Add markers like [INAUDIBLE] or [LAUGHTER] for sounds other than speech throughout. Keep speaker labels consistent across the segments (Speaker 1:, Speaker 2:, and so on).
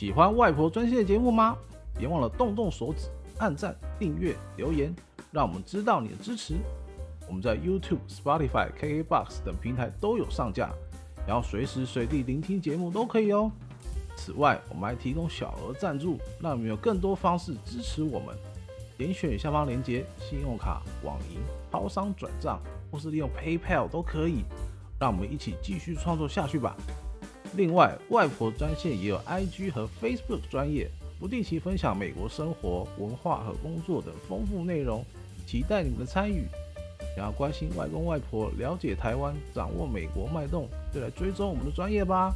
Speaker 1: 喜欢外婆专线的节目吗？别忘了动动手指，按赞、订阅、留言，让我们知道你的支持。我们在 YouTube、Spotify、KKBox 等平台都有上架，然后随时随地聆听节目都可以哦。此外，我们还提供小额赞助，让你们有更多方式支持我们。点选下方链接，信用卡、网银、超商转账，或是利用 PayPal 都可以。让我们一起继续创作下去吧。另外，外婆专线也有 IG 和 Facebook 专业，不定期分享美国生活、文化和工作的丰富内容，期待你们的参与。想要关心外公外婆、了解台湾、掌握美国脉动，就来追踪我们的专业吧。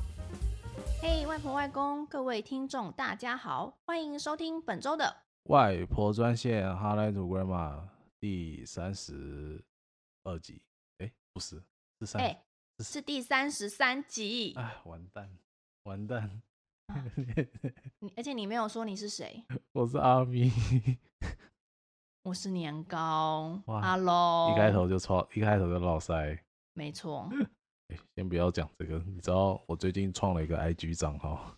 Speaker 2: 嘿，外婆外公，各位听众大家好，欢迎收听本周的
Speaker 1: 外婆专线 Hotline to Grandma 第三十二集。哎，不是，是三。欸
Speaker 2: 是第三十三集。
Speaker 1: 哎，完蛋，完蛋！[LAUGHS]
Speaker 2: 你而且你没有说你是谁？[LAUGHS]
Speaker 1: 我是阿咪，
Speaker 2: 我是年糕。
Speaker 1: 哇
Speaker 2: Hello，
Speaker 1: 一开头就错，一开头就落塞。
Speaker 2: 没错。[LAUGHS]
Speaker 1: 先不要讲这个，你知道我最近创了一个 IG 账号。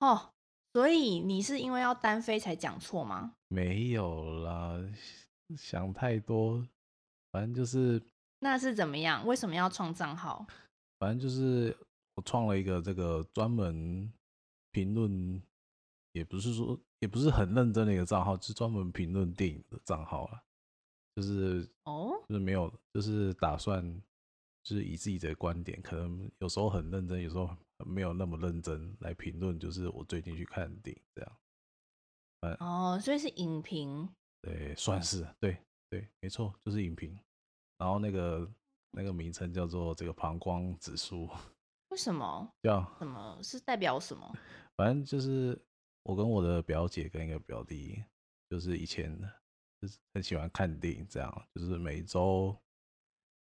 Speaker 2: 哦，所以你是因为要单飞才讲错吗？
Speaker 1: 没有啦，想太多，反正就是。
Speaker 2: 那是怎么样？为什么要创账号？
Speaker 1: 反正就是我创了一个这个专门评论，也不是说也不是很认真的一个账号，就是专门评论电影的账号啊。就是哦，就是没有，就是打算就是以自己的观点，可能有时候很认真，有时候没有那么认真来评论。就是我最近去看电影这样。
Speaker 2: 哦，所以是影评？
Speaker 1: 对，算是对对，没错，就是影评。然后那个那个名称叫做这个膀胱指数，[LAUGHS]
Speaker 2: 为什么
Speaker 1: 叫
Speaker 2: 什么？是代表什么？[LAUGHS]
Speaker 1: 反正就是我跟我的表姐跟一个表弟，就是以前就是很喜欢看电影，这样就是每周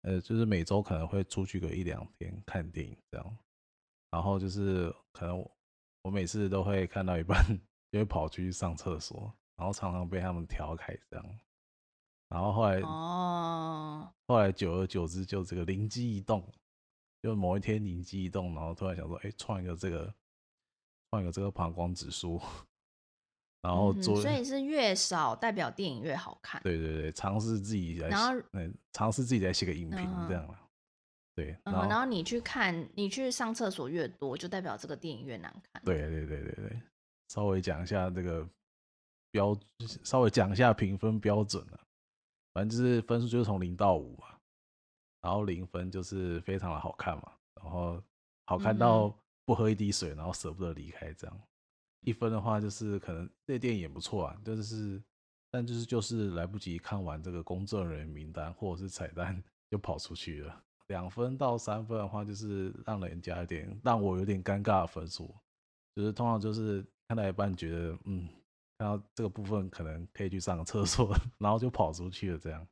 Speaker 1: 呃，就是每周可能会出去个一两天看电影这样。然后就是可能我，我每次都会看到一半 [LAUGHS] 就会跑去上厕所，然后常常被他们调侃这样。然后后来哦，后来久而久之就这个灵机一动，就某一天灵机一动，然后突然想说，哎，创一个这个，创一个这个膀胱指数，然后做、
Speaker 2: 嗯，所以是越少代表电影越好看。
Speaker 1: 对对对，尝试自己来，然后尝试自己来写个影评这样了。嗯、对，然后、嗯、
Speaker 2: 然后你去看，你去上厕所越多，就代表这个电影越难看。
Speaker 1: 对对对对对，稍微讲一下这个标，稍微讲一下评分标准了。反正就是分数就是从零到五嘛，然后零分就是非常的好看嘛，然后好看到不喝一滴水，然后舍不得离开这样。一分的话就是可能这电影也不错啊，就是但就是就是来不及看完这个工作人员名单或者是彩蛋就跑出去了。两分到三分的话就是让人家有点让我有点尴尬的分数，就是通常就是看到一半觉得嗯。然后这个部分可能可以去上个厕所，[LAUGHS] 然后就跑出去了。这样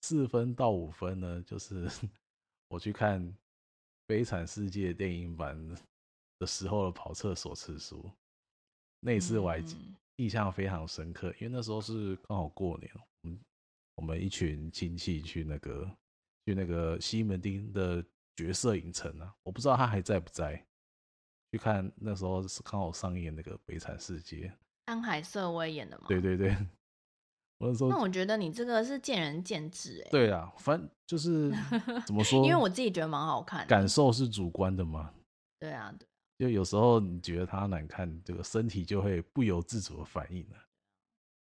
Speaker 1: 四分到五分呢，就是 [LAUGHS] 我去看《悲惨世界》电影版的时候的跑厕所次数。那一次我还印象非常深刻，因为那时候是刚好过年，我们，我们一群亲戚去那个去那个西门町的角色影城啊，我不知道他还在不在。去看那时候是刚好上映那个《悲惨世界》。
Speaker 2: 安海瑟薇演的吗？
Speaker 1: 对对对，[LAUGHS] 我说，
Speaker 2: 那我觉得你这个是见仁见智哎。
Speaker 1: 对啊，反正就是 [LAUGHS] 怎么说？
Speaker 2: 因为我自己觉得蛮好看的。
Speaker 1: 感受是主观的嘛。
Speaker 2: 对啊，对。
Speaker 1: 就有时候你觉得它难看，这个身体就会不由自主的反应了。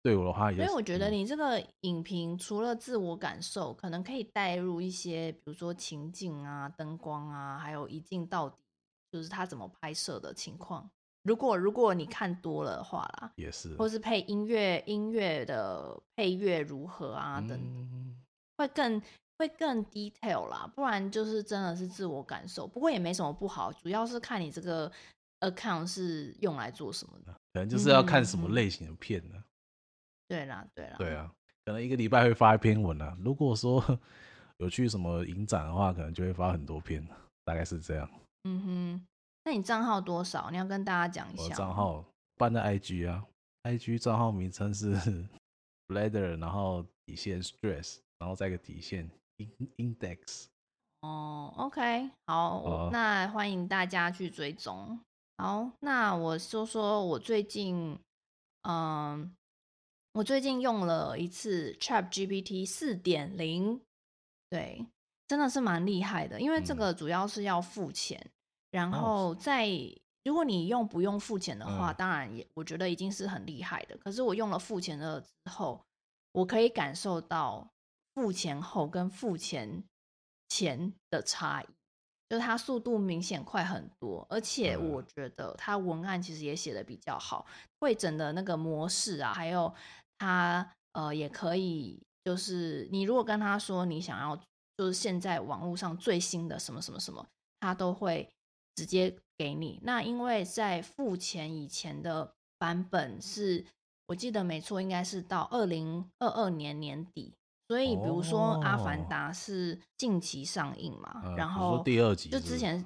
Speaker 1: 对我的话也是，
Speaker 2: 因为我觉得你这个影评除了自我感受，可能可以带入一些，比如说情境啊、灯光啊，还有一镜到底，就是他怎么拍摄的情况。如果如果你看多了的话啦，
Speaker 1: 也是，
Speaker 2: 或是配音乐，音乐的配乐如何啊？等，嗯、会更会更 detail 啦。不然就是真的是自我感受。不过也没什么不好，主要是看你这个 account 是用来做什么的。
Speaker 1: 可能就是要看什么类型的片呢？
Speaker 2: 对啦，对啦，
Speaker 1: 对啊。可能一个礼拜会发一篇文啊。如果说有去什么影展的话，可能就会发很多篇，大概是这样。
Speaker 2: 嗯哼。那你账号多少？你要跟大家讲一下。
Speaker 1: 我账号办在 IG 啊，IG 账号名称是 Bladder，然后底线 Stress，然后再一个底线 Index。
Speaker 2: 哦，OK，好，哦、那欢迎大家去追踪。好，那我说说我最近，嗯，我最近用了一次 ChatGPT 四点零，对，真的是蛮厉害的，因为这个主要是要付钱，嗯、然后在如果你用不用付钱的话，嗯、当然也我觉得已经是很厉害的。可是我用了付钱了之后，我可以感受到付钱后跟付钱前的差异。就是它速度明显快很多，而且我觉得它文案其实也写的比较好，会诊的那个模式啊，还有它呃也可以，就是你如果跟他说你想要，就是现在网络上最新的什么什么什么，他都会直接给你。那因为在付钱以前的版本是，我记得没错，应该是到二零二二年年底。所以，比如说《阿凡达》是近期上映嘛，哦、然后
Speaker 1: 第二集
Speaker 2: 就之前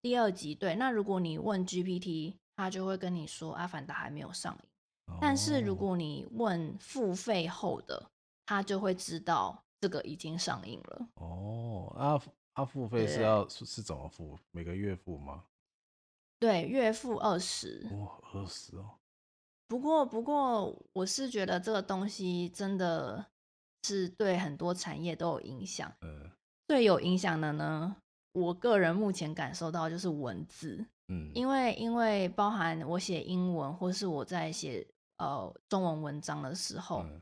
Speaker 2: 第二集对。那如果你问 GPT，他就会跟你说《阿凡达》还没有上映。哦、但是如果你问付费后的，他就会知道这个已经上映了。
Speaker 1: 哦，阿、啊、阿、啊、付费是要是是怎么付？每个月付吗？
Speaker 2: 对，月付二十。
Speaker 1: 哇，二十哦。
Speaker 2: 不过，不过我是觉得这个东西真的。是对很多产业都有影响。嗯，最有影响的呢，我个人目前感受到就是文字。嗯，因为因为包含我写英文，或是我在写呃中文文章的时候，嗯、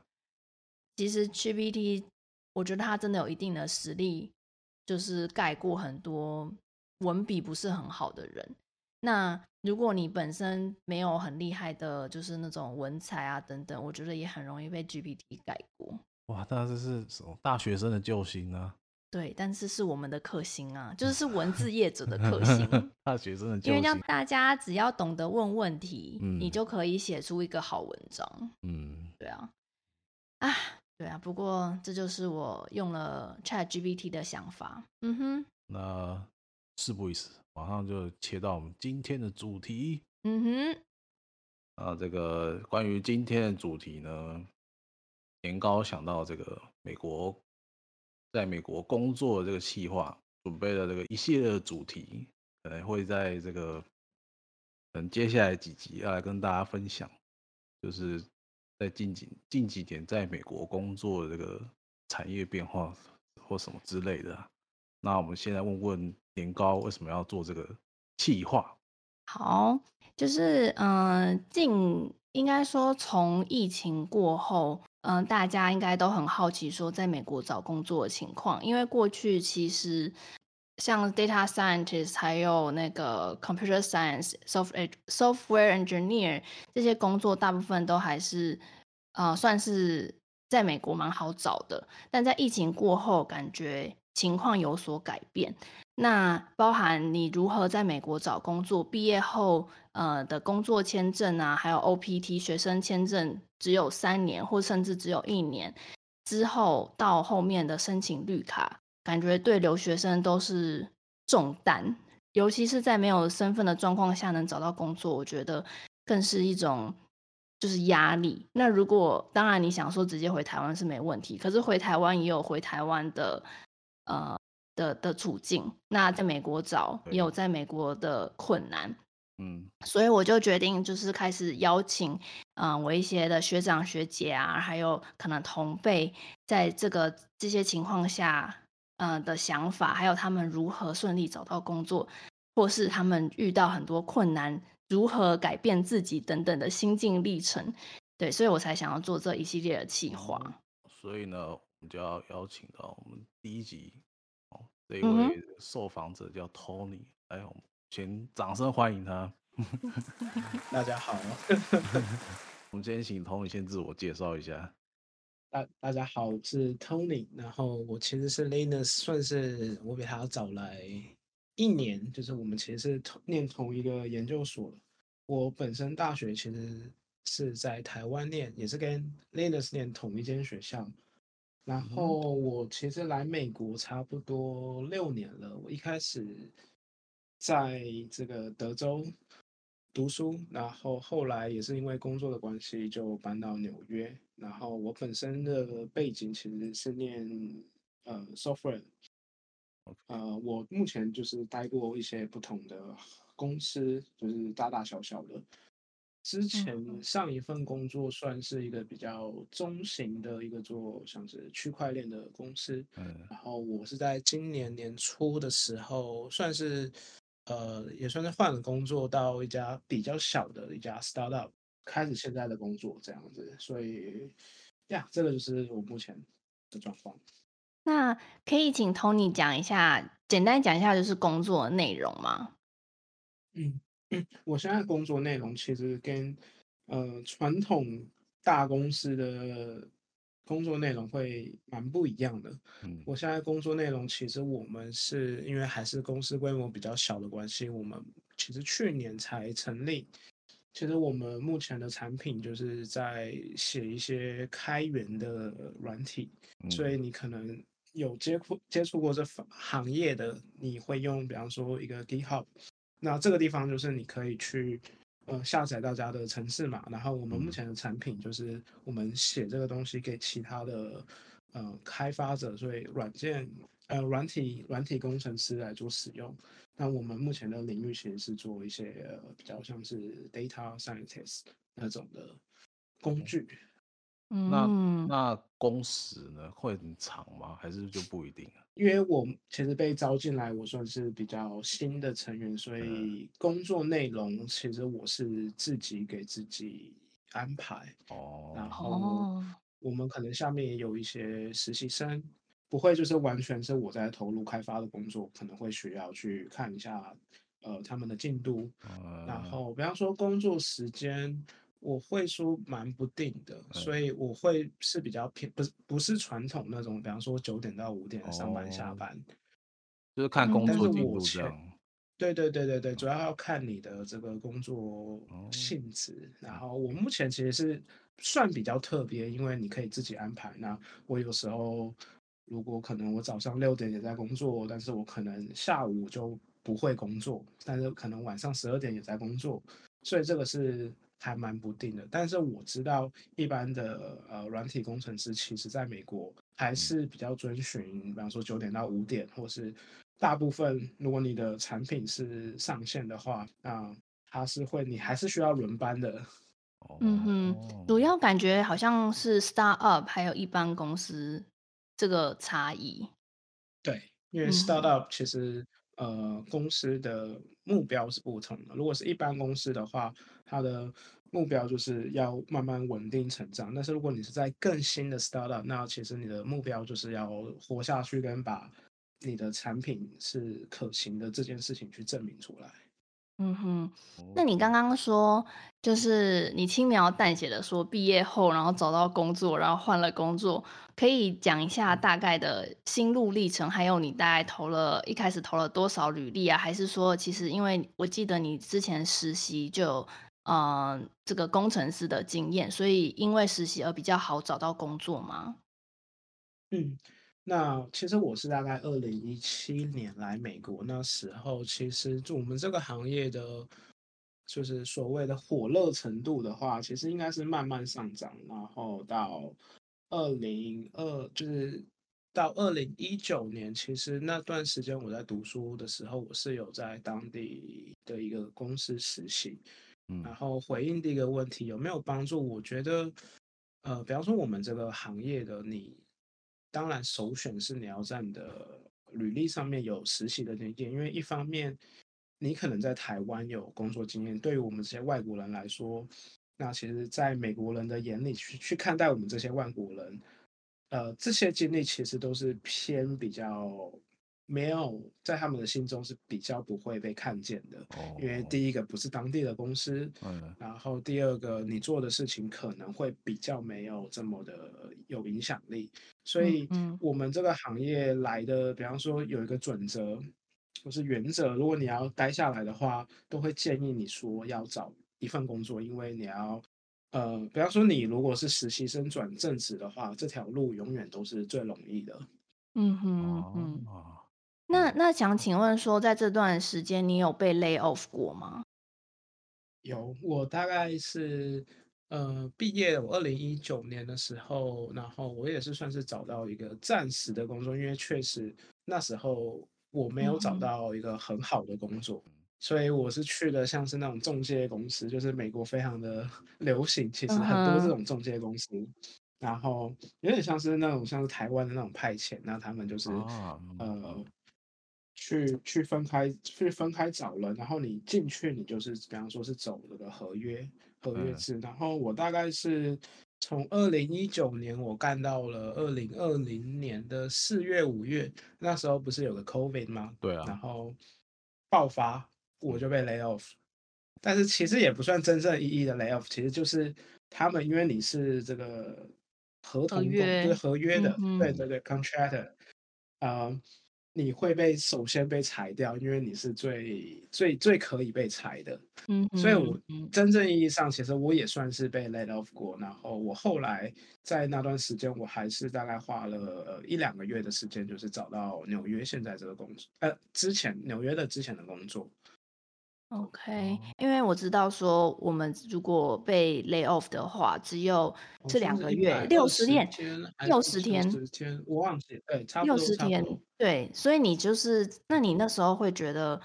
Speaker 2: 其实 GPT 我觉得它真的有一定的实力，就是盖过很多文笔不是很好的人。那如果你本身没有很厉害的，就是那种文采啊等等，我觉得也很容易被 GPT 盖过。
Speaker 1: 哇，但是是什么大学生的救星啊？
Speaker 2: 对，但是是我们的克星啊，就是是文字业者的克星。[LAUGHS]
Speaker 1: 大学生的救星，
Speaker 2: 因为让大家只要懂得问问题，嗯、你就可以写出一个好文章。嗯，对啊，啊，对啊。不过这就是我用了 ChatGPT 的想法。嗯哼，
Speaker 1: 那事不宜迟，马上就切到我们今天的主题。
Speaker 2: 嗯哼，
Speaker 1: 啊，这个关于今天的主题呢？年糕想到这个美国，在美国工作的这个计划，准备了这个一系列的主题，可能会在这个，等接下来几集要来跟大家分享，就是在近几近几年在美国工作的这个产业变化或什么之类的。那我们现在问问年糕为什么要做这个计划？
Speaker 2: 好，就是嗯、近应该说从疫情过后。嗯，大家应该都很好奇，说在美国找工作的情况，因为过去其实像 data scientist 还有那个 computer science、software engineer 这些工作，大部分都还是呃算是在美国蛮好找的。但在疫情过后，感觉情况有所改变。那包含你如何在美国找工作，毕业后呃的工作签证啊，还有 OPT 学生签证。只有三年，或甚至只有一年之后，到后面的申请绿卡，感觉对留学生都是重担，尤其是在没有身份的状况下能找到工作，我觉得更是一种就是压力。那如果当然你想说直接回台湾是没问题，可是回台湾也有回台湾的呃的的处境，那在美国找也有在美国的困难。嗯，所以我就决定，就是开始邀请，嗯、呃，我一些的学长学姐啊，还有可能同辈，在这个这些情况下，嗯、呃，的想法，还有他们如何顺利找到工作，或是他们遇到很多困难，如何改变自己等等的心境历程。对，所以我才想要做这一系列的企划。嗯、
Speaker 1: 所以呢，我们就要邀请到我们第一集哦，这一位受访者叫 Tony，哎呦。请掌声欢迎他。[LAUGHS]
Speaker 3: 大家好，[LAUGHS]
Speaker 1: 我们今天请 Tony 先自我介绍一下。
Speaker 3: 大大家好，我是 Tony，然后我其实是 Linus，算是我比他早来一年，就是我们其实是同念同一个研究所。我本身大学其实是在台湾念，也是跟 Linus 念同一间学校。然后我其实来美国差不多六年了，我一开始。在这个德州读书，然后后来也是因为工作的关系就搬到纽约。然后我本身的背景其实是念呃 software，呃，我目前就是待过一些不同的公司，就是大大小小的。之前上一份工作算是一个比较中型的一个做像是区块链的公司，嗯，然后我是在今年年初的时候，算是呃也算是换了工作到一家比较小的一家 startup，开始现在的工作这样子，所以呀，这个就是我目前的状况。
Speaker 2: 那可以请 Tony 讲一下，简单讲一下就是工作的内容吗？
Speaker 3: 嗯。嗯，[CLEARS THROAT] 我现在工作内容其实跟呃传统大公司的工作内容会蛮不一样的。嗯，我现在工作内容其实我们是因为还是公司规模比较小的关系，我们其实去年才成立。其实我们目前的产品就是在写一些开源的软体，嗯，所以你可能有接触接触过这行业的，你会用比方说一个 GitHub。那这个地方就是你可以去，呃，下载大家的城市嘛。然后我们目前的产品就是我们写这个东西给其他的呃开发者，所以软件呃软体软体工程师来做使用。那我们目前的领域其实是做一些，呃，比较像是 data scientist 那种的工具。
Speaker 1: 那那工时呢会很长吗？还是就不一定啊？
Speaker 3: 因为我其实被招进来，我算是比较新的成员，所以工作内容其实我是自己给自己安排。哦。然后我们可能下面也有一些实习生，不会就是完全是我在投入开发的工作，可能会需要去看一下呃他们的进度。然后比方说工作时间。我会说蛮不定的，所以我会是比较偏，不是不是传统那种，比方说九点到五点上班下班，哦，
Speaker 1: 就是看工作进度这样。
Speaker 3: 对对对对对，主要要看你的这个工作性质。哦，然后我目前其实是算比较特别，因为你可以自己安排。那我有时候如果可能，我早上六点也在工作，但是我可能下午就不会工作，但是可能晚上十二点也在工作，所以这个是。还蛮不定的，但是我知道一般的呃软体工程师，其实在美国还是比较遵循，比方说九点到五点，或是大部分如果你的产品是上线的话，那它是会你还是需要轮班的。
Speaker 2: 嗯哼，主要感觉好像是 startup 还有一般公司这个差异。
Speaker 3: 对，因为 startup 其实。呃，公司的目标是不同的。如果是一般公司的话，它的目标就是要慢慢稳定成长。但是如果你是在更新的 startup，那其实你的目标就是要活下去，跟把你的产品是可行的这件事情去证明出来。
Speaker 2: 嗯哼，那你刚刚说，就是你轻描淡写的说，毕业后然后找到工作，然后换了工作，可以讲一下大概的心路历程，还有你大概投了一开始投了多少履历啊？还是说，其实因为我记得你之前实习就有呃这个工程师的经验，所以因为实习而比较好找到工作吗？
Speaker 3: 嗯。那其实我是大概二零一七年来美国，那时候其实就我们这个行业的，就是所谓的火热程度的话，其实应该是慢慢上涨，然后到二零二就是到二零一九年，其实那段时间我在读书的时候，我是有在当地的一个公司实习，嗯，然后回应第一个问题有没有帮助？我觉得，呃，比方说我们这个行业的你。当然，首选是你要在你的履历上面有实习的经验，因为一方面你可能在台湾有工作经验，对于我们这些外国人来说，那其实在美国人的眼里去去看待我们这些外国人，呃，这些经历其实都是偏比较。没有在他们的心中是比较不会被看见的，因为第一个不是当地的公司，然后第二个你做的事情可能会比较没有这么的有影响力，所以我们这个行业来的，比方说有一个准则就是原则，如果你要待下来的话，都会建议你说要找一份工作，因为你要呃，比方说你如果是实习生转正职的话，这条路永远都是最容易的。
Speaker 2: 嗯哼嗯。那那想请问说，在这段时间你有被 lay off 过吗？
Speaker 3: 有，我大概是呃毕业，我二零一九年的时候，然后我也是算是找到一个暂时的工作，因为确实那时候我没有找到一个很好的工作，所以我是去的像是那种中介公司，就是美国非常的 [LAUGHS] 流行，其实很多这种中介公司，嗯、然后有点像是那种像是台湾的那种派遣，那他们就是、哦、呃。去去分开去分开找人，然后你进去，你就是比方说是走这个合约合约制。嗯、然后我大概是从二零一九年我干到了二零二零年的四月五月，那时候不是有个 COVID 吗？对啊。然后爆发，我就被 lay off。但是其实也不算真正意义的 lay off，其实就是他们因为你是这个合同就是合约的，对对对，contractor，啊。Uh, 你会被首先被裁掉，因为你是最最最可以被裁的。嗯，所以我真正意义上，其实我也算是被 laid off 过。然后我后来在那段时间，我还是大概花了一两个月的时间，就是找到纽约现在这个工作。呃，之前纽约的之前的工作。
Speaker 2: OK，因为我知道说，我们如果被 lay off 的话，只有这两个月，六十天，六十天，
Speaker 3: 天，我忘记，对，差不多，六十天，
Speaker 2: 对，所以你就是，那你那时候会觉得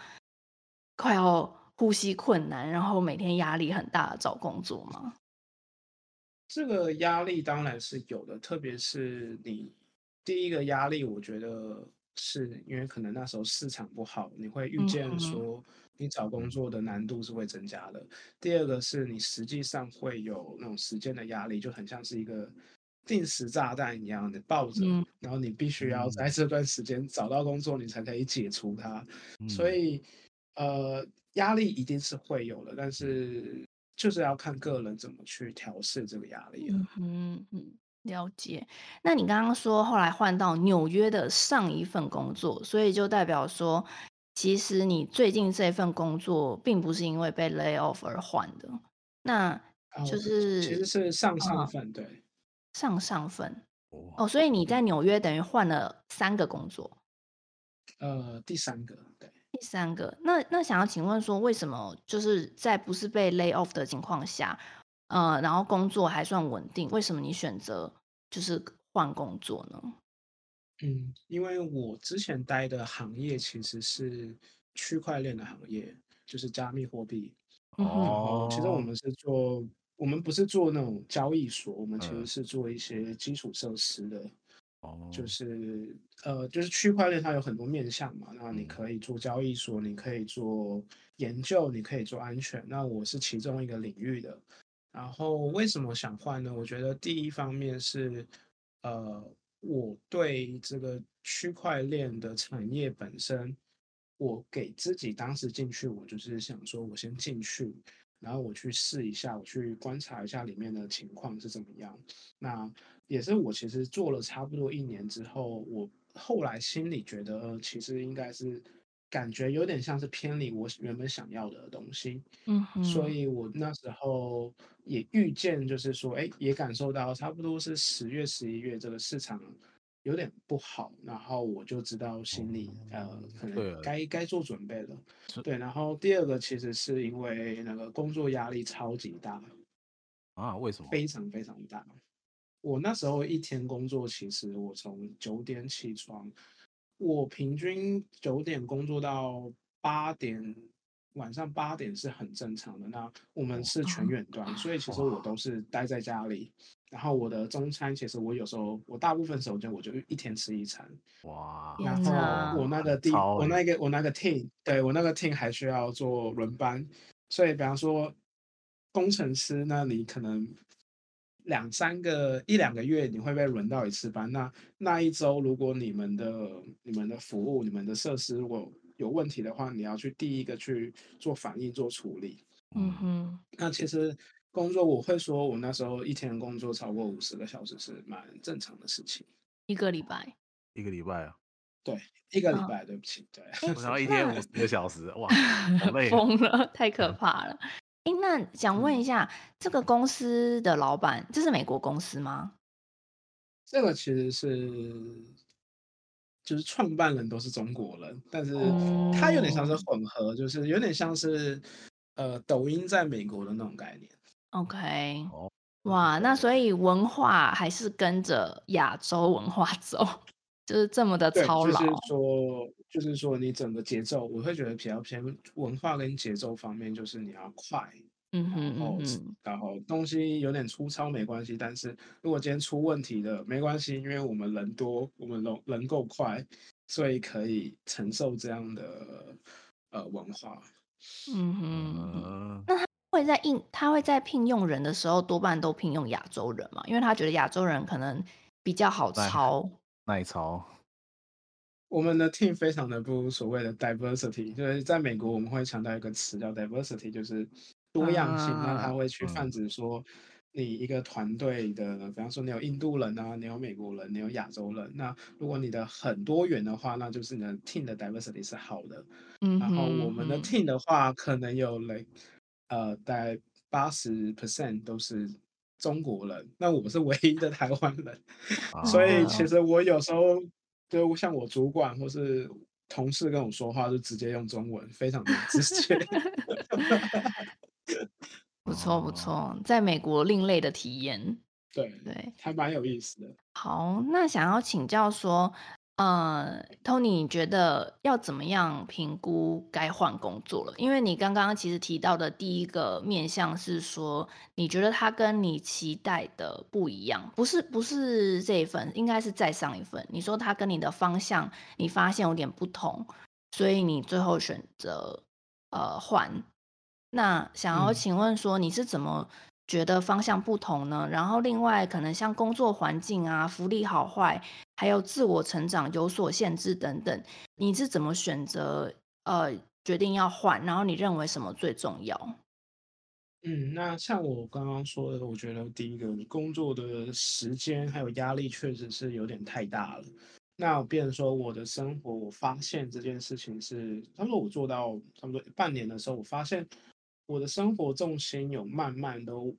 Speaker 2: 快要呼吸困难，然后每天压力很大的找工作吗？
Speaker 3: 这个压力当然是有的，特别是你第一个压力，我觉得是因为可能那时候市场不好，你会遇见说。嗯你找工作的难度是会增加的。第二个是你实际上会有那种时间的压力，就很像是一个定时炸弹一样的抱着，嗯、然后你必须要在这段时间找到工作，你才可以解除它。嗯、所以，呃，压力一定是会有的，但是就是要看个人怎么去调试这个压力了。
Speaker 2: 嗯嗯，了解。那你刚刚说后来换到纽约的上一份工作，所以就代表说。其实你最近这份工作并不是因为被 lay off 而换的，那就是、
Speaker 3: 哦、其实是上上份，哦、对，
Speaker 2: 上上份哦，所以你在纽约等于换了三个工作，
Speaker 3: 呃，第三个，对，
Speaker 2: 第三个，那那想要请问说，为什么就是在不是被 lay off 的情况下，呃，然后工作还算稳定，为什么你选择就是换工作呢？
Speaker 3: 嗯，因为我之前待的行业其实是区块链的行业，就是加密货币。哦，其实我们是做，我们不是做那种交易所，我们其实是做一些基础设施的。哦，就是呃，就是区块链它有很多面向嘛，那你可以做交易所，你可以做研究，你可以做安全。那我是其中一个领域的。然后为什么想换呢？我觉得第一方面是呃。我对这个区块链的产业本身，我给自己当时进去，我就是想说，我先进去，然后我去试一下，我去观察一下里面的情况是怎么样。那也是我其实做了差不多一年之后，我后来心里觉得，其实应该是。感觉有点像是偏离我原本想要的东西，嗯，所以我那时候也预见，就是说，哎，也感受到差不多是十月、十一月这个市场有点不好，然后我就知道心里呃可能该该做准备了，对。然后第二个其实是因为那个工作压力超级大
Speaker 1: 啊，为什么？
Speaker 3: 非常非常大。我那时候一天工作，其实我从九点起床。我平均九点工作到八点，晚上八点是很正常的。那我们是全远端，所以其实我都是待在家里。然后我的中餐，其实我有时候，我大部分时间我就一天吃一餐。哇！然后我那个地，我那个我那个 team，对，我那个 team 还需要做轮班，所以比方说工程师，那你可能。两三个一两个月你会被轮到一次班，那那一周如果你们的你们的服务、你们的设施如果有问题的话，你要去第一个去做反应、做处理。嗯哼。那其实工作我会说，我那时候一天工作超过五十个小时是蛮正常的事情。
Speaker 2: 一个礼拜？
Speaker 1: 一个礼拜啊？
Speaker 3: 对，一个礼拜。哦、对不起，对。
Speaker 1: 然后一天五十个小时，哇，好累，[LAUGHS]
Speaker 2: 疯了，太可怕了。哎，那想问一下，嗯、这个公司的老板，这是美国公司吗？
Speaker 3: 这个其实是，就是创办人都是中国人，但是他有点像是混合，哦、就是有点像是呃抖音在美国的那种概念。
Speaker 2: OK，哇，那所以文化还是跟着亚洲文化走。就是这么的操劳。
Speaker 3: 就是说，就是说你整个节奏，我会觉得比较偏文化跟节奏方面，就是你要快。
Speaker 2: 嗯哼，
Speaker 3: 然后然后东西有点粗糙没关系，但是如果今天出问题的没关系，因为我们人多，我们人人够快，所以可以承受这样的呃文化。
Speaker 2: 嗯哼，那他会在应他会在聘用人的时候多半都聘用亚洲人嘛？因为他觉得亚洲人可能比较好操，
Speaker 1: 耐操。
Speaker 3: 我们的 team 非常的不所谓的 diversity，就是在美国我们会强调一个词叫 diversity，就是。多样性，那他会去泛指说，你一个团队的，比方说你有印度人啊，你有美国人，你有亚洲人。那如果你的很多元的话，那就是你的 team 的 diversity 是好的。嗯，然后我们的 team 的话，可能有雷，呃，大概八十 percent 都是中国人。那我是唯一的台湾人，[LAUGHS] 所以其实我有时候就像我主管或是同事跟我说话，就直接用中文，非常的 [LAUGHS] 直接。[LAUGHS]
Speaker 2: 不错不错，在美国另类的体验，
Speaker 3: 对对，还蛮有意思的。
Speaker 2: 好，那想要请教说，呃，Tony，你觉得要怎么样评估该换工作了？因为你刚刚其实提到的第一个面向是说，你觉得他跟你期待的不一样，不是不是这一份，应该是再上一份。你说他跟你的方向，你发现有点不同，所以你最后选择呃换。那想要请问说，你是怎么觉得方向不同呢？嗯、然后另外可能像工作环境啊、福利好坏，还有自我成长有所限制等等，你是怎么选择呃决定要换？然后你认为什么最重要？
Speaker 3: 嗯，那像我刚刚说的，我觉得第一个工作的时间还有压力确实是有点太大了。那我变成说我的生活，我发现这件事情是，他说我做到差不多半年的时候，我发现。我的生活重心有慢慢都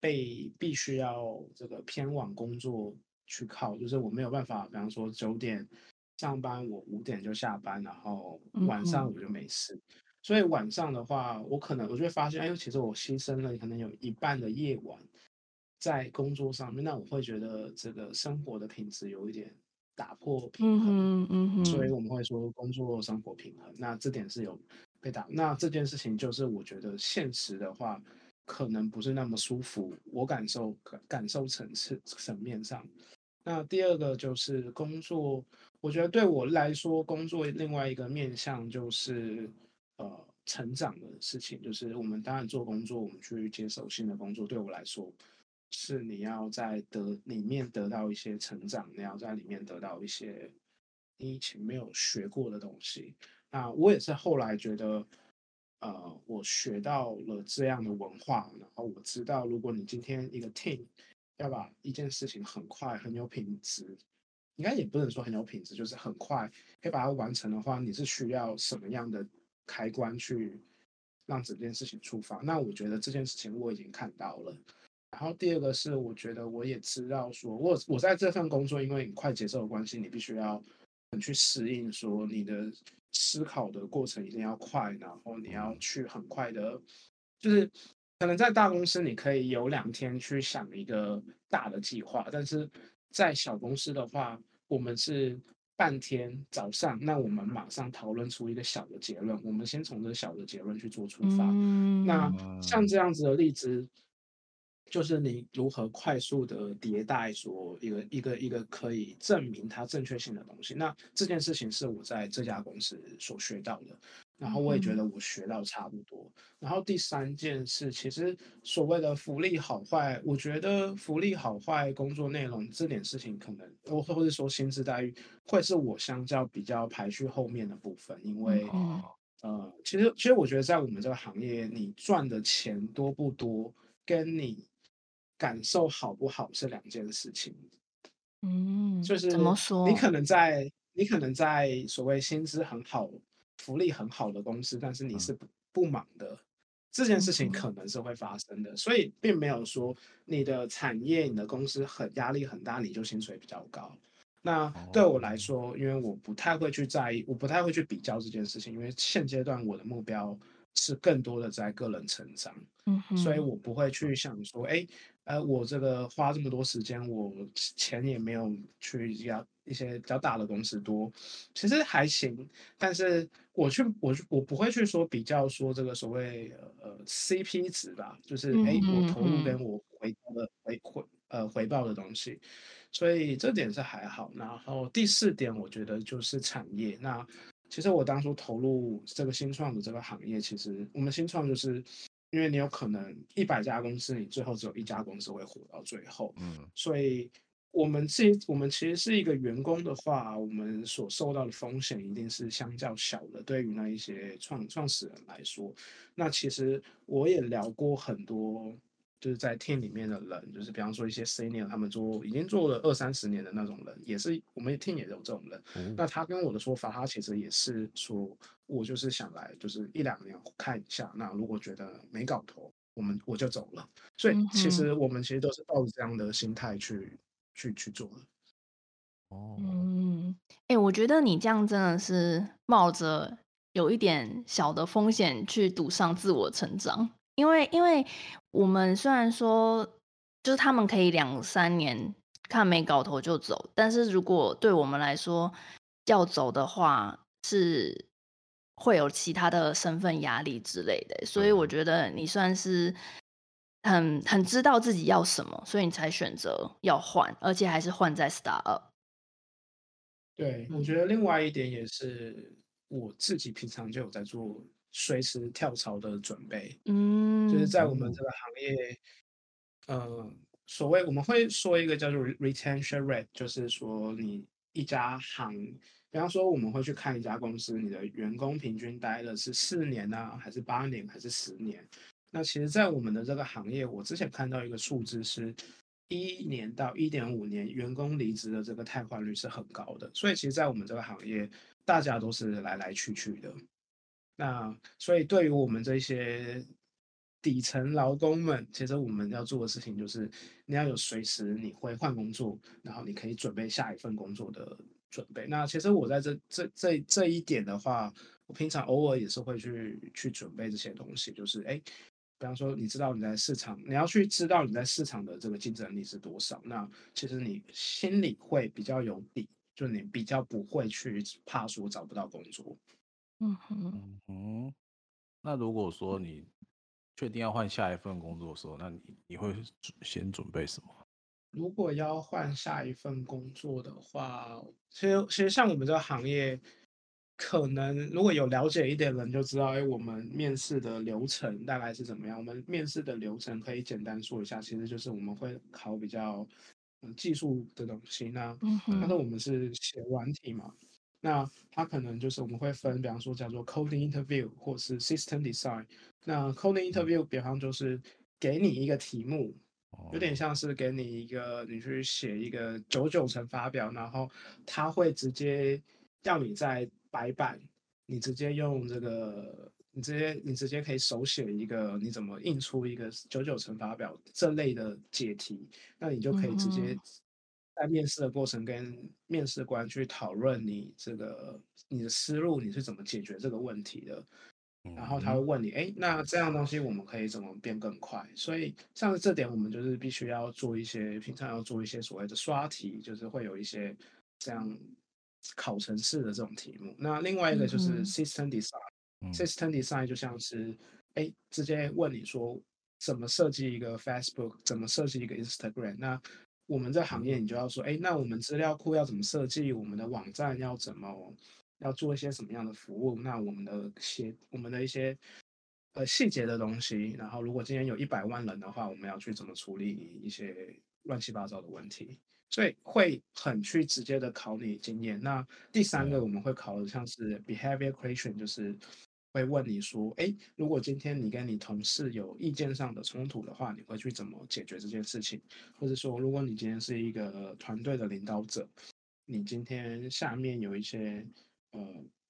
Speaker 3: 被必须要这个偏往工作去靠，就是我没有办法，比方说九点上班，我五点就下班，然后晚上我就没事。所以晚上的话，我可能我就会发现，哎，其实我牺牲了可能有一半的夜晚在工作上面，那我会觉得这个生活的品质有一点打破平衡。嗯嗯嗯，所以我们会说工作生活平衡，那这点是有被打。那这件事情就是我觉得现实的话，可能不是那么舒服。我感受感受层次层面上，那第二个就是工作，我觉得对我来说，工作另外一个面向就是呃成长的事情。就是我们当然做工作，我们去接手新的工作，对我来说是你要在得里面得到一些成长，你要在里面得到一些你以前没有学过的东西。那我也是后来觉得，呃，我学到了这样的文化，然后我知道，如果你今天一个 team 要把一件事情很快、很有品质，应该也不能说很有品质，就是很快可以把它完成的话，你是需要什么样的开关去让整件事情出发？那我觉得这件事情我已经看到了。然后第二个是，我觉得我也知道说，我我在这份工作，因为你快节奏的关系，你必须要很去适应说你的。思考的过程一定要快，然后你要去很快的，就是可能在大公司你可以有两天去想一个大的计划，但是在小公司的话，我们是半天早上，那我们马上讨论出一个小的结论，我们先从这个小的结论去做出发。嗯、那像这样子的例子。就是你如何快速的迭代，说一个一个一个可以证明它正确性的东西。那这件事情是我在这家公司所学到的，然后我也觉得我学到差不多。然后第三件事，其实所谓的福利好坏，我觉得福利好坏、工作内容这点事情，可能或或者说薪资待遇，会是我相较比较排序后面的部分，因为呃，其实其实我觉得在我们这个行业，你赚的钱多不多，跟你感受好不好是两件事情，
Speaker 2: 嗯，
Speaker 3: 就是
Speaker 2: 怎么说？
Speaker 3: 你可能在你可能在所谓薪资很好、福利很好的公司，但是你是不不忙的，嗯，这件事情可能是会发生的。所以并没有说你的产业、你的公司很压力很大，你就薪水比较高。那对我来说，因为我不太会去在意，我不太会去比较这件事情，因为现阶段我的目标是更多的在个人成长，嗯，所以我不会去想说，哎。呃，我这个花这么多时间，我钱也没有去要一些比较大的公司多，其实还行。但是我去，我我不会去说比较说这个所谓呃 CP 值吧，就是哎、我投入跟我回报的回回呃回报的东西，所以这点是还好。然后第四点，我觉得就是产业。那其实我当初投入这个新创的这个行业，其实我们新创就是。因为你有可能一百家公司，你最后只有一家公司会活到最后。嗯，所以我们自己，我们其实是一个员工的话，我们所受到的风险一定是相较小的。对于那一些创创始人来说，那其实我也聊过很多。就是在 team 里面的人，就是比方说一些 senior，他们做已经做了二三十年的那种人，也是我们 team 也有这种人。嗯。那他跟我的说法，他其实也是说，我就是想来，就是一两年看一下。那如果觉得没搞头，我们我就走了。所以其实我们其实都是抱着这样的心态去去去做的。
Speaker 2: 哦，嗯，哎、欸，我觉得你这样真的是冒着有一点小的风险去赌上自我成长。因为，因为我们虽然说，就是他们可以两三年看没搞头就走，但是如果对我们来说要走的话，是会有其他的身份压力之类的。所以我觉得你算是很很知道自己要什么，所以你才选择要换，而且还是换在 startup。
Speaker 3: 对，我觉得另外一点也是我自己平常就有在做。随时跳槽的准备，嗯，就是在我们这个行业，呃，所谓我们会说一个叫做 retention rate，就是说你一家行，比方说我们会去看一家公司，你的员工平均待了是四年呢、啊，还是八年，还是十年？那其实，在我们的这个行业，我之前看到一个数字是，一年到一点五年，员工离职的这个汰换率是很高的。所以，其实，在我们这个行业，大家都是来来去去的。那所以，对于我们这些底层劳工们，其实我们要做的事情就是，你要有随时你会换工作，然后你可以准备下一份工作的准备。那其实我在这这这这一点的话，我平常偶尔也是会去去准备这些东西，就是哎，比方说，你知道你在市场，你要去知道你在市场的这个竞争力是多少，那其实你心里会比较有底，就你比较不会去怕说找不到工作。
Speaker 2: 嗯哼，
Speaker 1: 嗯哼，那如果说你确定要换下一份工作的时候，那你你会先准备什么？
Speaker 3: 如果要换下一份工作的话，其实其实像我们这个行业，可能如果有了解一点的人就知道，哎，我们面试的流程大概是怎么样？我们面试的流程可以简单说一下，其实就是我们会考比较技术的东西。那但是我们是写软体嘛。那它可能就是我们会分，比方说叫做 coding interview 或是 system design。那 coding interview 比方就是给你一个题目，有点像是给你一个你去写一个九九乘法表，然后他会直接要你在白板，你直接用这个，你直接你直接可以手写一个，你怎么印出一个九九乘法表这类的解题，那你就可以直接。在面试的过程，跟面试官去讨论你这个你的思路，你是怎么解决这个问题的？然后他会问你，哎，那这样东西我们可以怎么变更快？所以像这点，我们就是必须要做一些，平常要做一些所谓的刷题，就是会有一些这样考程式的这种题目。那另外一个就是 system design，system design 就像是哎，直接问你说怎么设计一个 Facebook，怎么设计一个 Instagram？那我们这行业，你就要说，哎，那我们资料库要怎么设计？我们的网站要怎么，要做一些什么样的服务？那我们的些，我们的一些呃细节的东西。然后，如果今天有一百万人的话，我们要去怎么处理一些乱七八糟的问题？所以会很去直接的考你经验。那第三个我们会考的像是 behavior question，就是。会问你说，诶，如果今天你跟你同事有意见上的冲突的话，你会去怎么解决这件事情？或者说，如果你今天是一个团队的领导者，你今天下面有一些呃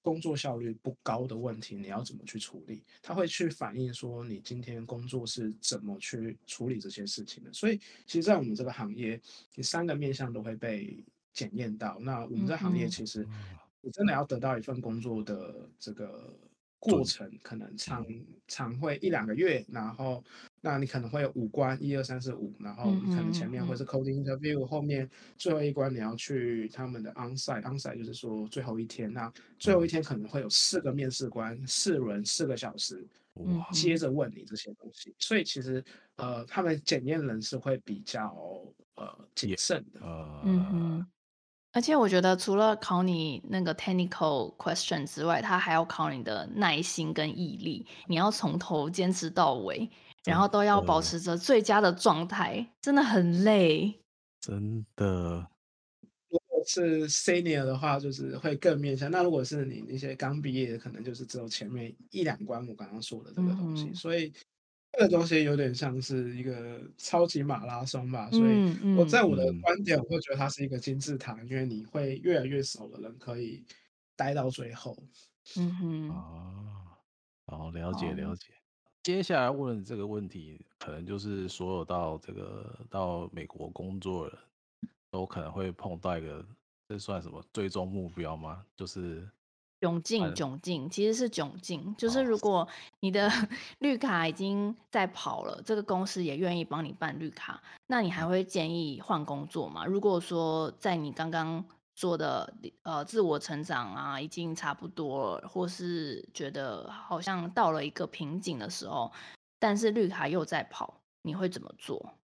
Speaker 3: 工作效率不高的问题，你要怎么去处理？他会去反映说你今天工作是怎么去处理这些事情的。所以，其实，在我们这个行业，你三个面向都会被检验到。那我们这行业其实，你真的要得到一份工作的这个。过程可能长长会一两个月，然后那你可能会有五关，一二三四五，然后你可能前面会是 coding interview，、嗯、后面最后一关你要去他们的 onsite，onsite 就是说最后一天，那最后一天可能会有四个面试官，四轮四个小
Speaker 1: 时，
Speaker 3: 接。着问你这些东西，所以其实呃，他们检验人是会比较呃谨慎的，
Speaker 1: 呃、
Speaker 2: 嗯哼。而且我觉得，除了考你那个 technical question 之外，他还要考你的耐心跟毅力。你要从头坚持到尾，然后都要保持着最佳的状态，真的很累。
Speaker 1: 真的。
Speaker 3: 如果是 senior 的话，就是会更面向。那如果是你那些刚毕业的，可能就是只有前面一两关我刚刚说的这个东西，嗯、所以。这个东西有点像是一个超级马拉松吧，所以我在我的观点，我会觉得它是一个金字塔，因为你会越来越少的人可以待到最后。
Speaker 2: 嗯哼，
Speaker 1: 哦，好，了解了解。接下来问这个问题，可能就是所有到这个到美国工作的人都可能会碰到一个，这算什么最终目标吗？就是。
Speaker 2: 窘境，窘境其实是窘境，就是如果你的 [LAUGHS] 绿卡已经在跑了，这个公司也愿意帮你办绿卡，那你还会建议换工作吗？如果说在你刚刚说的呃自我成长啊已经差不多了，或是觉得好像到了一个瓶颈的时候，但是绿卡又在跑，你会怎么做？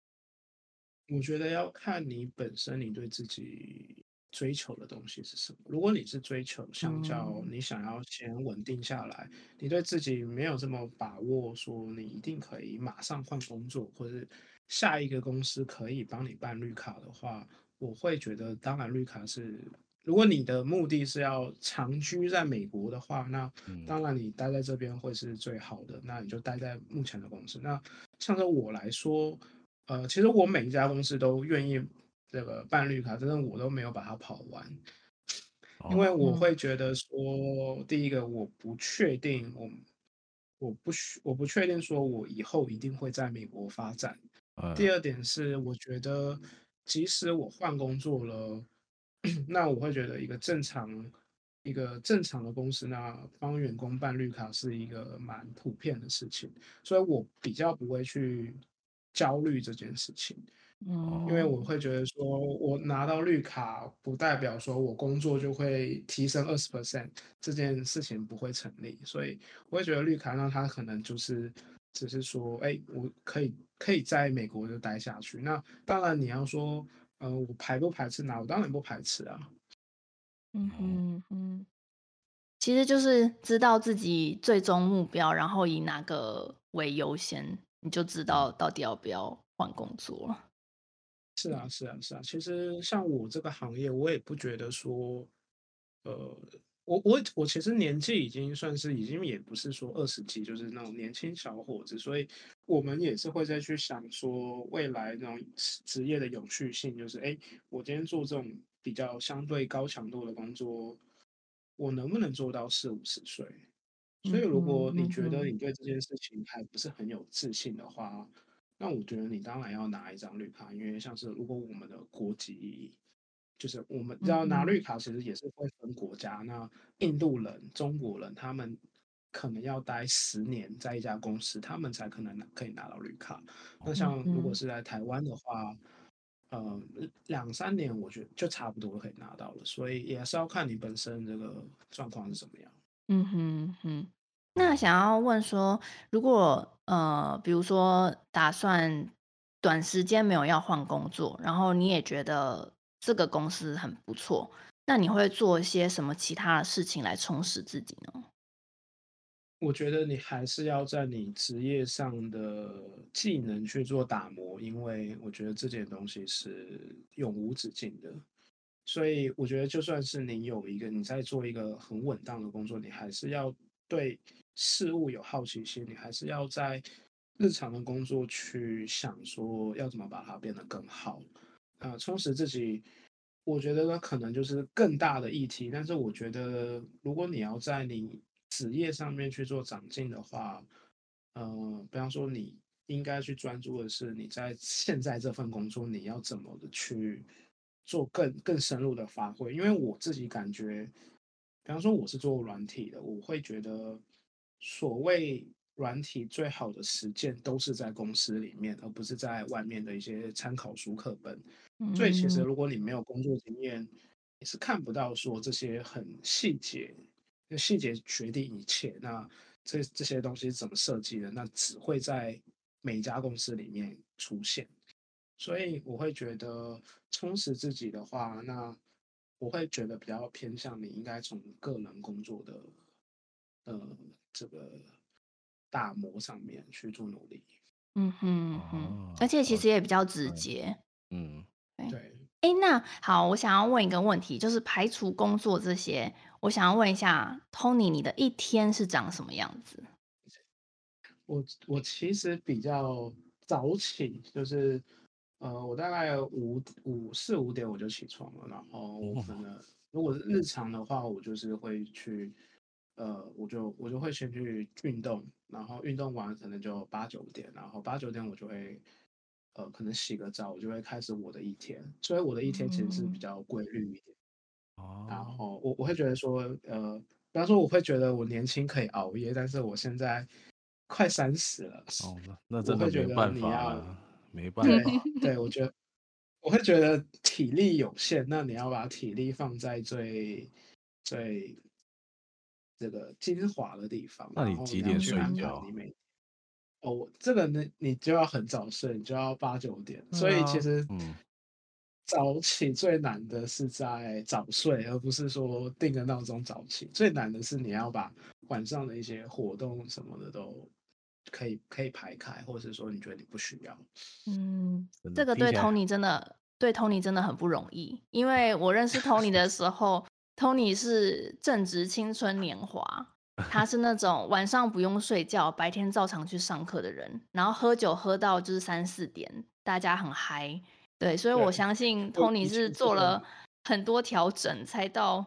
Speaker 3: 我觉得要看你本身，你对自己。追求的东西是什么？如果你是追求，相较你想要先稳定下来，嗯、你对自己没有这么把握，说你一定可以马上换工作，或者下一个公司可以帮你办绿卡的话，我会觉得，当然绿卡是，如果你的目的是要长居在美国的话，那当然你待在这边会是最好的，那你就待在目前的公司。那像是我来说，呃，其实我每一家公司都愿意。这个办绿卡，真的我都没有把它跑完，因为我会觉得说，第一个我不确定，我我不我不确定说我以后一定会在美国发展。第二点是，我觉得即使我换工作了，[COUGHS] 那我会觉得一个正常一个正常的公司呢，帮员工办绿卡是一个蛮普遍的事情，所以我比较不会去焦虑这件事情。
Speaker 2: 嗯，
Speaker 3: 因为我会觉得说，我拿到绿卡不代表说我工作就会提升二十 percent，这件事情不会成立，所以我会觉得绿卡让他可能就是只是说，哎，我可以可以在美国就待下去。那当然你要说，呃，我排不排斥拿？我当然不排斥啊。
Speaker 2: 嗯嗯嗯，其实就是知道自己最终目标，然后以哪个为优先，你就知道到底要不要换工作了。
Speaker 3: 是啊，是啊，是啊。其实像我这个行业，我也不觉得说，呃，我我我其实年纪已经算是已经也不是说二十几，就是那种年轻小伙子，所以我们也是会再去想说未来那种职业的永续性，就是哎，我今天做这种比较相对高强度的工作，我能不能做到四五十岁？所以如果你觉得你对这件事情还不是很有自信的话，那我觉得你当然要拿一张绿卡，因为像是如果我们的国籍，就是我们要拿绿卡，其实也是会分国家。那印度人、中国人，他们可能要待十年在一家公司，他们才可能可以拿到绿卡。那像如果是在台湾的话，呃，两三年我觉得就差不多可以拿到了。所以也是要看你本身这个状况是怎么样。
Speaker 2: 嗯哼哼。那想要问说，如果呃，比如说打算短时间没有要换工作，然后你也觉得这个公司很不错，那你会做一些什么其他的事情来充实自己呢？
Speaker 3: 我觉得你还是要在你职业上的技能去做打磨，因为我觉得这件东西是永无止境的。所以我觉得，就算是你有一个你在做一个很稳当的工作，你还是要对。事物有好奇心，你还是要在日常的工作去想说要怎么把它变得更好，啊、充实自己。我觉得呢，可能就是更大的议题。但是我觉得，如果你要在你职业上面去做长进的话，呃，比方说你应该去专注的是你在现在这份工作你要怎么的去做更更深入的发挥。因为我自己感觉，比方说我是做软体的，我会觉得。所谓软体最好的实践都是在公司里面，而不是在外面的一些参考书课本。嗯、所以其实如果你没有工作经验，你是看不到说这些很细节，细节决定一切。那这这些东西怎么设计的？那只会在每家公司里面出现。所以我会觉得充实自己的话，那我会觉得比较偏向你应该从个人工作的呃这个打磨上面去做努力。
Speaker 2: 嗯哼哼，而且其实也比较直接。
Speaker 1: 嗯，
Speaker 3: 对。
Speaker 2: 哎，那好，我想要问一个问题，就是排除工作这些，我想要问一下 Tony，你的一天是长什么样子？
Speaker 3: 我我其实比较早起，就是。呃，我大概五五四五点我就起床了，然后我可能如果是日常的话，我就是会去，呃，我就我就会先去运动，然后运动完可能就八九点，然后八九点我就会，呃，可能洗个澡，我就会开始我的一天，所以我的一天其实是比较规律一点。哦、嗯。然后我我会觉得说，呃，比方说我会觉得我年轻可以熬夜，但是我现在快三十了。
Speaker 1: 哦，那真的没办法。没办法，
Speaker 3: 对，对我觉得我会觉得体力有限，那你要把体力放在最最这个精华的地方。
Speaker 1: 那你几点睡觉？
Speaker 3: 你每哦，这个呢，你就要很早睡，你就要八九点。所以其实，早起最难的是在早睡，而不是说定个闹钟早起。最难的是你要把晚上的一些活动什么的都。可以可以排开，或者是说你觉得你不需要。
Speaker 2: 嗯，这个对 Tony 真的对 Tony 真的很不容易，因为我认识 [LAUGHS] Tony 的时候，Tony 是正值青春年华，他是那种晚上不用睡觉，白天照常去上课的人，然后喝酒喝到就是三四点，大家很嗨。对，所以我相信 Tony 是做了很多调整，才到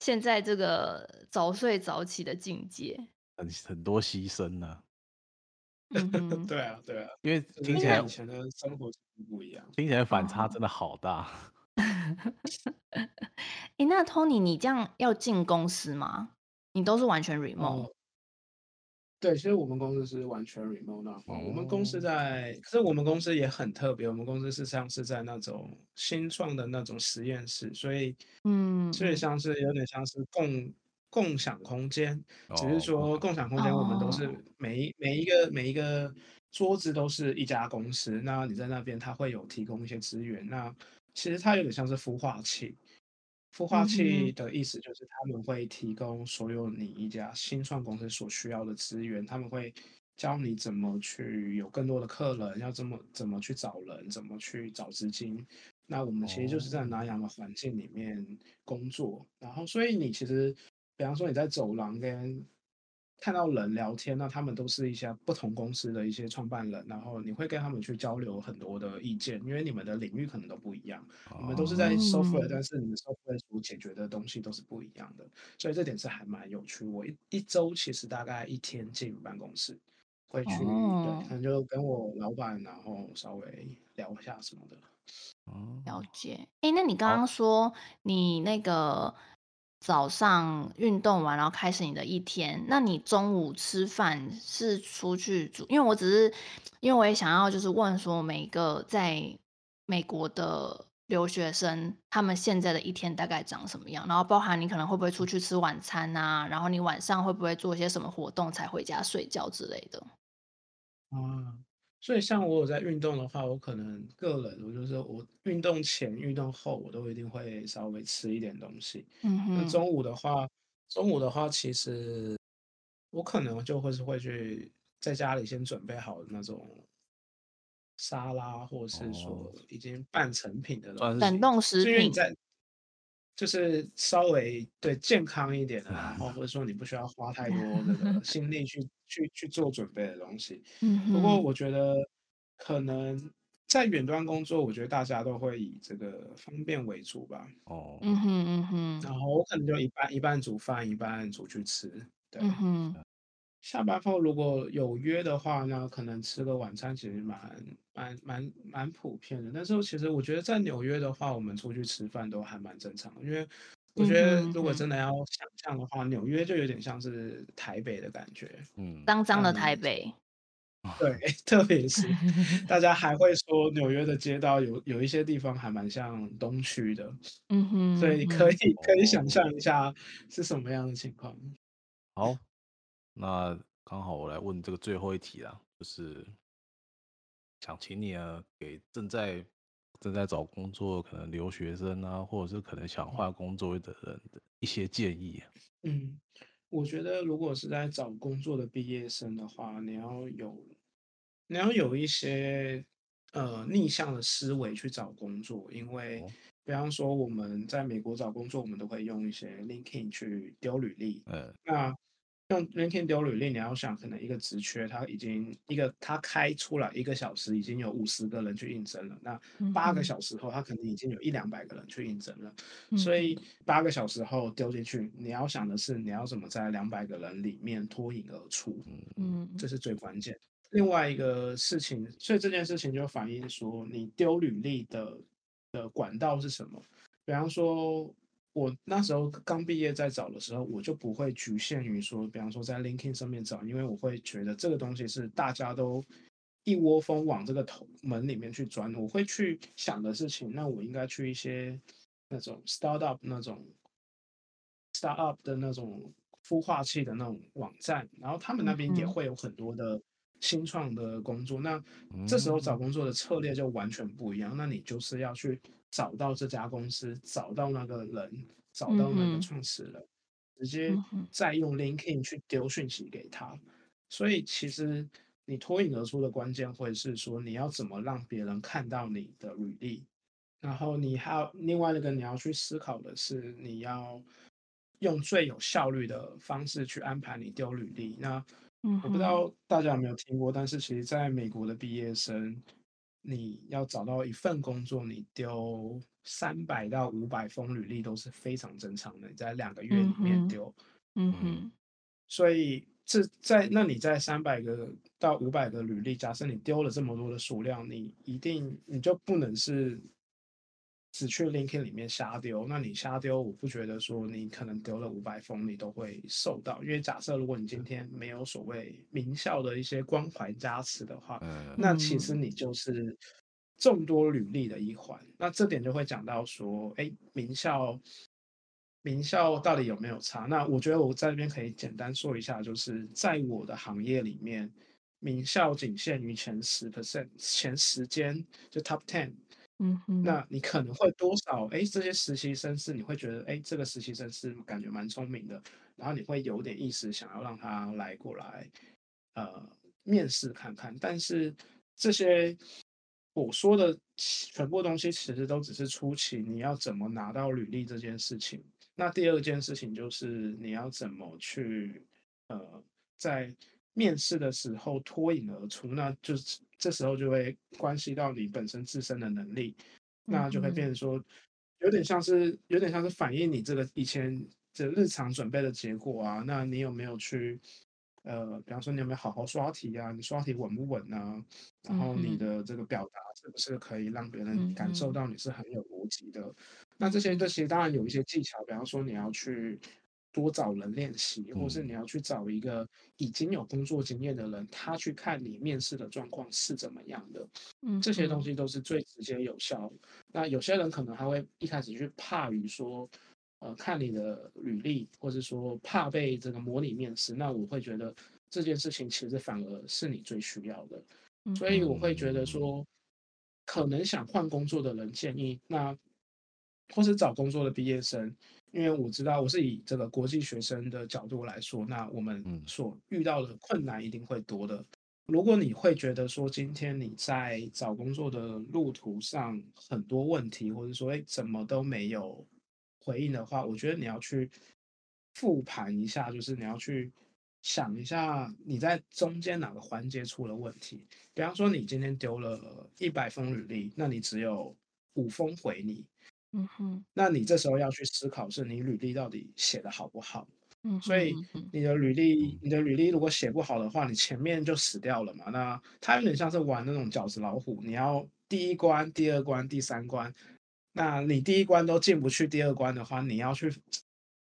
Speaker 2: 现在这个早睡早起的境界。
Speaker 1: 很很多牺牲呢、啊。
Speaker 3: 对啊，对啊，
Speaker 1: 因为听起来
Speaker 3: 以前的生活不一样，
Speaker 1: 听起来反差真的好大。
Speaker 2: 哎、欸，那 Tony，你这样要进公司吗？你都是完全 remote？、嗯、
Speaker 3: 对，其实我们公司是完全 remote 的。嗯、我们公司在，可是我们公司也很特别，我们公司事实上是在那种新创的那种实验室，所以，嗯，所以像是有点像是共。共享空间，只是说共享空间，我们都是每一每一个每一个桌子都是一家公司。那你在那边，它会有提供一些资源。那其实它有点像是孵化器，孵化器的意思就是他们会提供所有你一家新创公司所需要的资源。他们会教你怎么去有更多的客人，要怎么怎么去找人，怎么去找资金。那我们其实就是在南洋的环境里面工作。然后，所以你其实。比方说你在走廊跟看到人聊天，那他们都是一些不同公司的一些创办人，然后你会跟他们去交流很多的意见，因为你们的领域可能都不一样，你们都是在 software，但是你们 software 所解决的东西都是不一样的，所以这点是还蛮有趣。我一一周其实大概一天进办公室，会去，对，可能就跟我老板，然后稍微聊一下什么的。
Speaker 2: 哦了解。哎，那你刚刚说你那个。早上运动完，然后开始你的一天。那你中午吃饭是出去煮？因为我只是，因为我也想要就是问说，每个在美国的留学生，他们现在的一天大概长什么样？然后包含你可能会不会出去吃晚餐啊？然后你晚上会不会做一些什么活动才回家睡觉之类的？
Speaker 3: 嗯。所以，像我有在运动的话，我可能个人，我就是我运动前、运动后，我都一定会稍微吃一点东西。嗯哼。那中午的话，中午的话，其实我可能就会是会去在家里先准备好那种沙拉，或者是说已经半成品的东西，
Speaker 2: 冷冻食品。
Speaker 3: 就是稍微对健康一点的，然 [LAUGHS] 后或者说你不需要花太多那个 [LAUGHS] 心力去去去做准备的东西。不过我觉得可能在远端工作，我觉得大家都会以这个方便为主吧。哦，嗯哼嗯哼。然后我可能就一半一半煮饭，一半煮去吃。对。下班后如果有约的话呢，可能吃个晚餐其实蛮蛮蛮蛮普遍的。但是其实我觉得在纽约的话，我们出去吃饭都还蛮正常的，因为我觉得如果真的要想象的话，纽约就有点像是台北的感觉，
Speaker 2: 嗯，脏脏的台北。[LAUGHS]
Speaker 3: 对，特别是 [LAUGHS] 大家还会说纽约的街道有有一些地方还蛮像东区的，嗯哼，所以可以可以想象一下是什么样的情况。
Speaker 1: 好，那刚好我来问这个最后一题啦，就是想请你啊，给正在正在找工作，可能留学生啊，或者是可能想换工作的人的一些建议。
Speaker 3: 嗯。我觉得，如果是在找工作的毕业生的话，你要有，你要有一些呃逆向的思维去找工作，因为比方说我们在美国找工作，我们都会用一些 LinkedIn 去丢履历，嗯，那。用 LinkedIn 丢履历，你要想，可能一个职缺，他已经一个他开出来一个小时，已经有五十个人去应征了。那八个小时后，他可能已经有一两百个人去应征了。所以八个小时后丢进去，你要想的是，你要怎么在两百个人里面脱颖而出？嗯，这是最关键。另外一个事情，所以这件事情就反映说，你丢履历的的管道是什么？比方说。我那时候刚毕业在找的时候，我就不会局限于说，比方说在 LinkedIn 上面找，因为我会觉得这个东西是大家都一窝蜂往这个头门里面去钻。我会去想的事情，那我应该去一些那种 startup 那种 startup 的那种孵化器的那种网站，然后他们那边也会有很多的新创的工作。那这时候找工作的策略就完全不一样。那你就是要去。找到这家公司，找到那个人，找到那个创始人，嗯、直接再用 LinkedIn 去丢讯息给他。所以其实你脱颖而出的关键会是说，你要怎么让别人看到你的履历。然后你还有另外一个你要去思考的是，你要用最有效率的方式去安排你丢履历。那我不知道大家有没有听过，但是其实在美国的毕业生。你要找到一份工作，你丢三百到五百封履历都是非常正常的。你在两个月里面丢，嗯哼，所以这在那你在三百个到五百个履历，假设你丢了这么多的数量，你一定你就不能是。只去 LinkedIn 里面瞎丢，那你瞎丢，我不觉得说你可能丢了五百封，你都会受到。因为假设如果你今天没有所谓名校的一些光环加持的话，嗯、那其实你就是众多履历的一环。那这点就会讲到说，哎，名校，名校到底有没有差？那我觉得我在这边可以简单说一下，就是在我的行业里面，名校仅限于前十 percent，前十间就 top ten。嗯，那你可能会多少？哎，这些实习生是你会觉得，哎，这个实习生是感觉蛮聪明的，然后你会有点意思想要让他来过来，呃，面试看看。但是这些我说的全部东西，其实都只是初期你要怎么拿到履历这件事情。那第二件事情就是你要怎么去，呃，在面试的时候脱颖而出，那就是。这时候就会关系到你本身自身的能力，那就会变成说，有点像是有点像是反映你这个以前这日常准备的结果啊。那你有没有去，呃，比方说你有没有好好刷题啊？你刷题稳不稳啊？然后你的这个表达是不是可以让别人感受到你是很有逻辑的？那这些这些当然有一些技巧，比方说你要去。多找人练习，或是你要去找一个已经有工作经验的人，他去看你面试的状况是怎么样的。嗯，这些东西都是最直接有效。那有些人可能还会一开始去怕于说，呃，看你的履历，或是说怕被这个模拟面试。那我会觉得这件事情其实反而是你最需要的。所以我会觉得说，可能想换工作的人建议，那或是找工作的毕业生。因为我知道我是以这个国际学生的角度来说，那我们所遇到的困难一定会多的。如果你会觉得说今天你在找工作的路途上很多问题，或者说哎怎么都没有回应的话，我觉得你要去复盘一下，就是你要去想一下你在中间哪个环节出了问题。比方说你今天丢了一百封履历，那你只有五封回你。嗯哼，那你这时候要去思考，是你履历到底写的好不好？嗯，所以你的履历，你的履历如果写不好的话，你前面就死掉了嘛。那它有点像是玩那种饺子老虎，你要第一关、第二关、第三关，那你第一关都进不去，第二关的话，你要去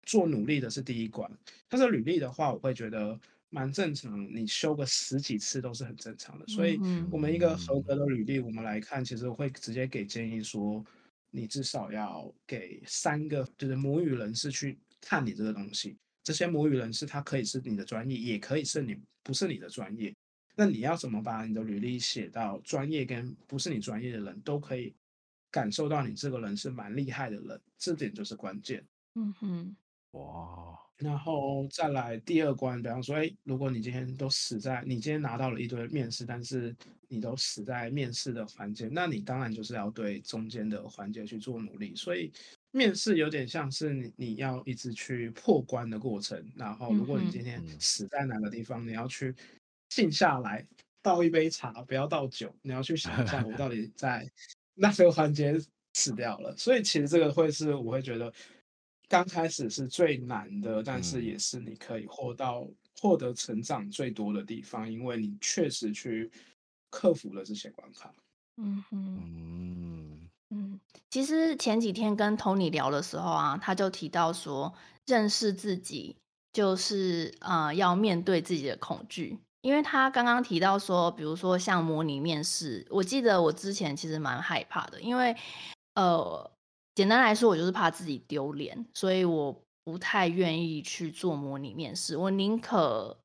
Speaker 3: 做努力的是第一关。但是履历的话，我会觉得蛮正常，你修个十几次都是很正常的。所以，我们一个合格的履历，我们来看，其实会直接给建议说，你至少要给三个，就是母语人士去看你这个东西。这些母语人士，他可以是你的专业，也可以是你不是你的专业。那你要怎么把你的履历写到专业跟不是你专业的人都可以感受到你这个人是蛮厉害的人，这点就是关键。
Speaker 2: 嗯哼。
Speaker 1: 哇，
Speaker 3: 然后再来第二关，比方说，哎，如果你今天都死在，你今天拿到了一堆面试，但是你都死在面试的环节，那你当然就是要对中间的环节去做努力。所以面试有点像是你你要一直去破关的过程。然后如果你今天死在哪个地方，你要去静下来倒一杯茶，不要倒酒，你要去想一下我到底在 [LAUGHS] 那个环节死掉了。所以其实这个会是我会觉得。刚开始是最难的，但是也是你可以获到获得成长最多的地方，因为你确实去克服了这些关卡。
Speaker 2: 嗯哼，嗯嗯，其实前几天跟 Tony 聊的时候啊，他就提到说，认识自己就是呃要面对自己的恐惧，因为他刚刚提到说，比如说像模拟面试，我记得我之前其实蛮害怕的，因为呃。简单来说，我就是怕自己丢脸，所以我不太愿意去做模拟面试。我宁可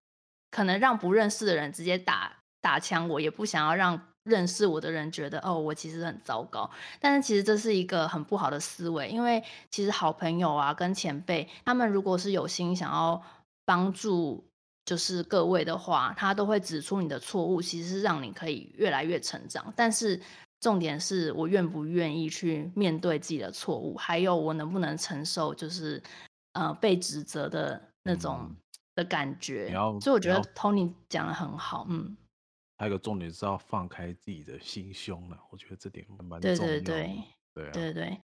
Speaker 2: 可能让不认识的人直接打打枪，我也不想要让认识我的人觉得哦，我其实很糟糕。但是其实这是一个很不好的思维，因为其实好朋友啊跟前辈，他们如果是有心想要帮助，就是各位的话，他都会指出你的错误，其实是让你可以越来越成长。但是。重点是我愿不愿意去面对自己的错误，还有我能不能承受，就是呃被指责的那种的感觉。
Speaker 1: 嗯、
Speaker 2: 所以我觉得 Tony 讲的很好，嗯。
Speaker 1: 还有个重点是要放开自己的心胸了，我觉得这点蛮重要的。
Speaker 2: 对对对，对、啊、对对，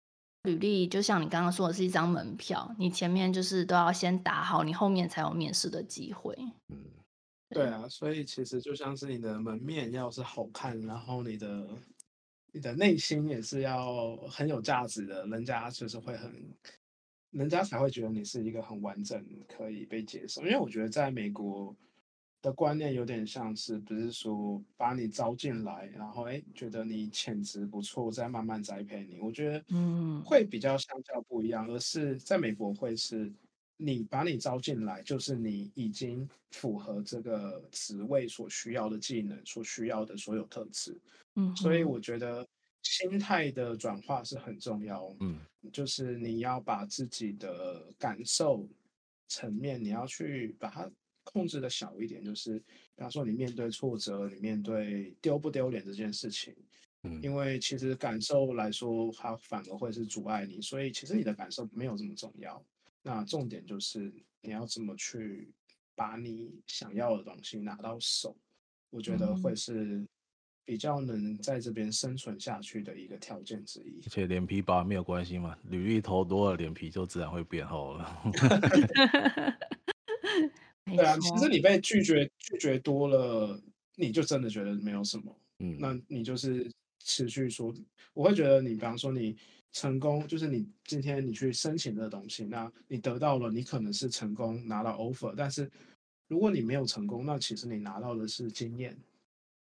Speaker 2: 履历就像你刚刚说的是一张门票，你前面就是都要先打好，你后面才有面试的机会。
Speaker 1: 嗯，
Speaker 3: 对啊，所以其实就像是你的门面要是好看，然后你的。你的内心也是要很有价值的，人家就是会很，人家才会觉得你是一个很完整、可以被接受。因为我觉得在美国的观念有点像是，不是说把你招进来，然后哎觉得你潜质不错，再慢慢栽培你。我觉得嗯会比较相较不一样，而是在美国会是。你把你招进来，就是你已经符合这个职位所需要的技能，所需要的所有特质。嗯，所以我觉得心态的转化是很重要。嗯，就是你要把自己的感受层面，你要去把它控制的小一点。就是比方说，你面对挫折，你面对丢不丢脸这件事情，嗯，因为其实感受来说，它反而会是阻碍你。所以其实你的感受没有这么重要。那重点就是你要怎么去把你想要的东西拿到手，我觉得会是比较能在这边生存下去的一个条件之一。
Speaker 1: 而且脸皮薄没有关系嘛，履历投多了，脸皮就自然会变厚了。[LAUGHS]
Speaker 3: 对啊，其实你被拒绝拒绝多了，你就真的觉得没有什么。嗯，那你就是持续说，我会觉得你，比方说你。成功就是你今天你去申请的东西，那你得到了，你可能是成功拿到 offer，但是如果你没有成功，那其实你拿到的是经验。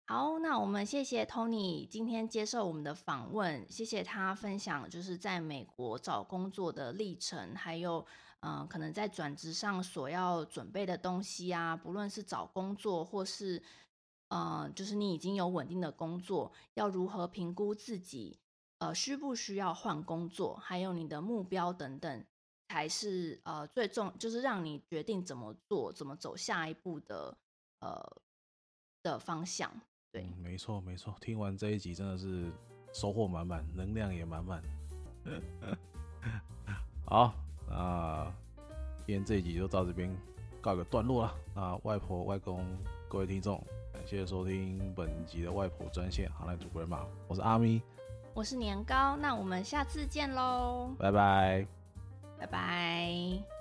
Speaker 2: 好，那我们谢谢 Tony 今天接受我们的访问，谢谢他分享就是在美国找工作的历程，还有嗯、可能在转职上所要准备的东西啊，不论是找工作或是嗯、就是你已经有稳定的工作，要如何评估自己。呃，需不需要换工作？还有你的目标等等，才是呃最重，就是让你决定怎么做、怎么走下一步的呃的方向。对，
Speaker 1: 嗯、没错没错。听完这一集真的是收获满满，能量也满满。[LAUGHS] 好，那今天这一集就到这边告个段落了。那外婆、外公，各位听众，感谢收听本集的外婆专线，好，来主播人马，我是阿咪。
Speaker 2: 我是年糕，那我们下次见喽，
Speaker 1: 拜拜，
Speaker 2: 拜拜。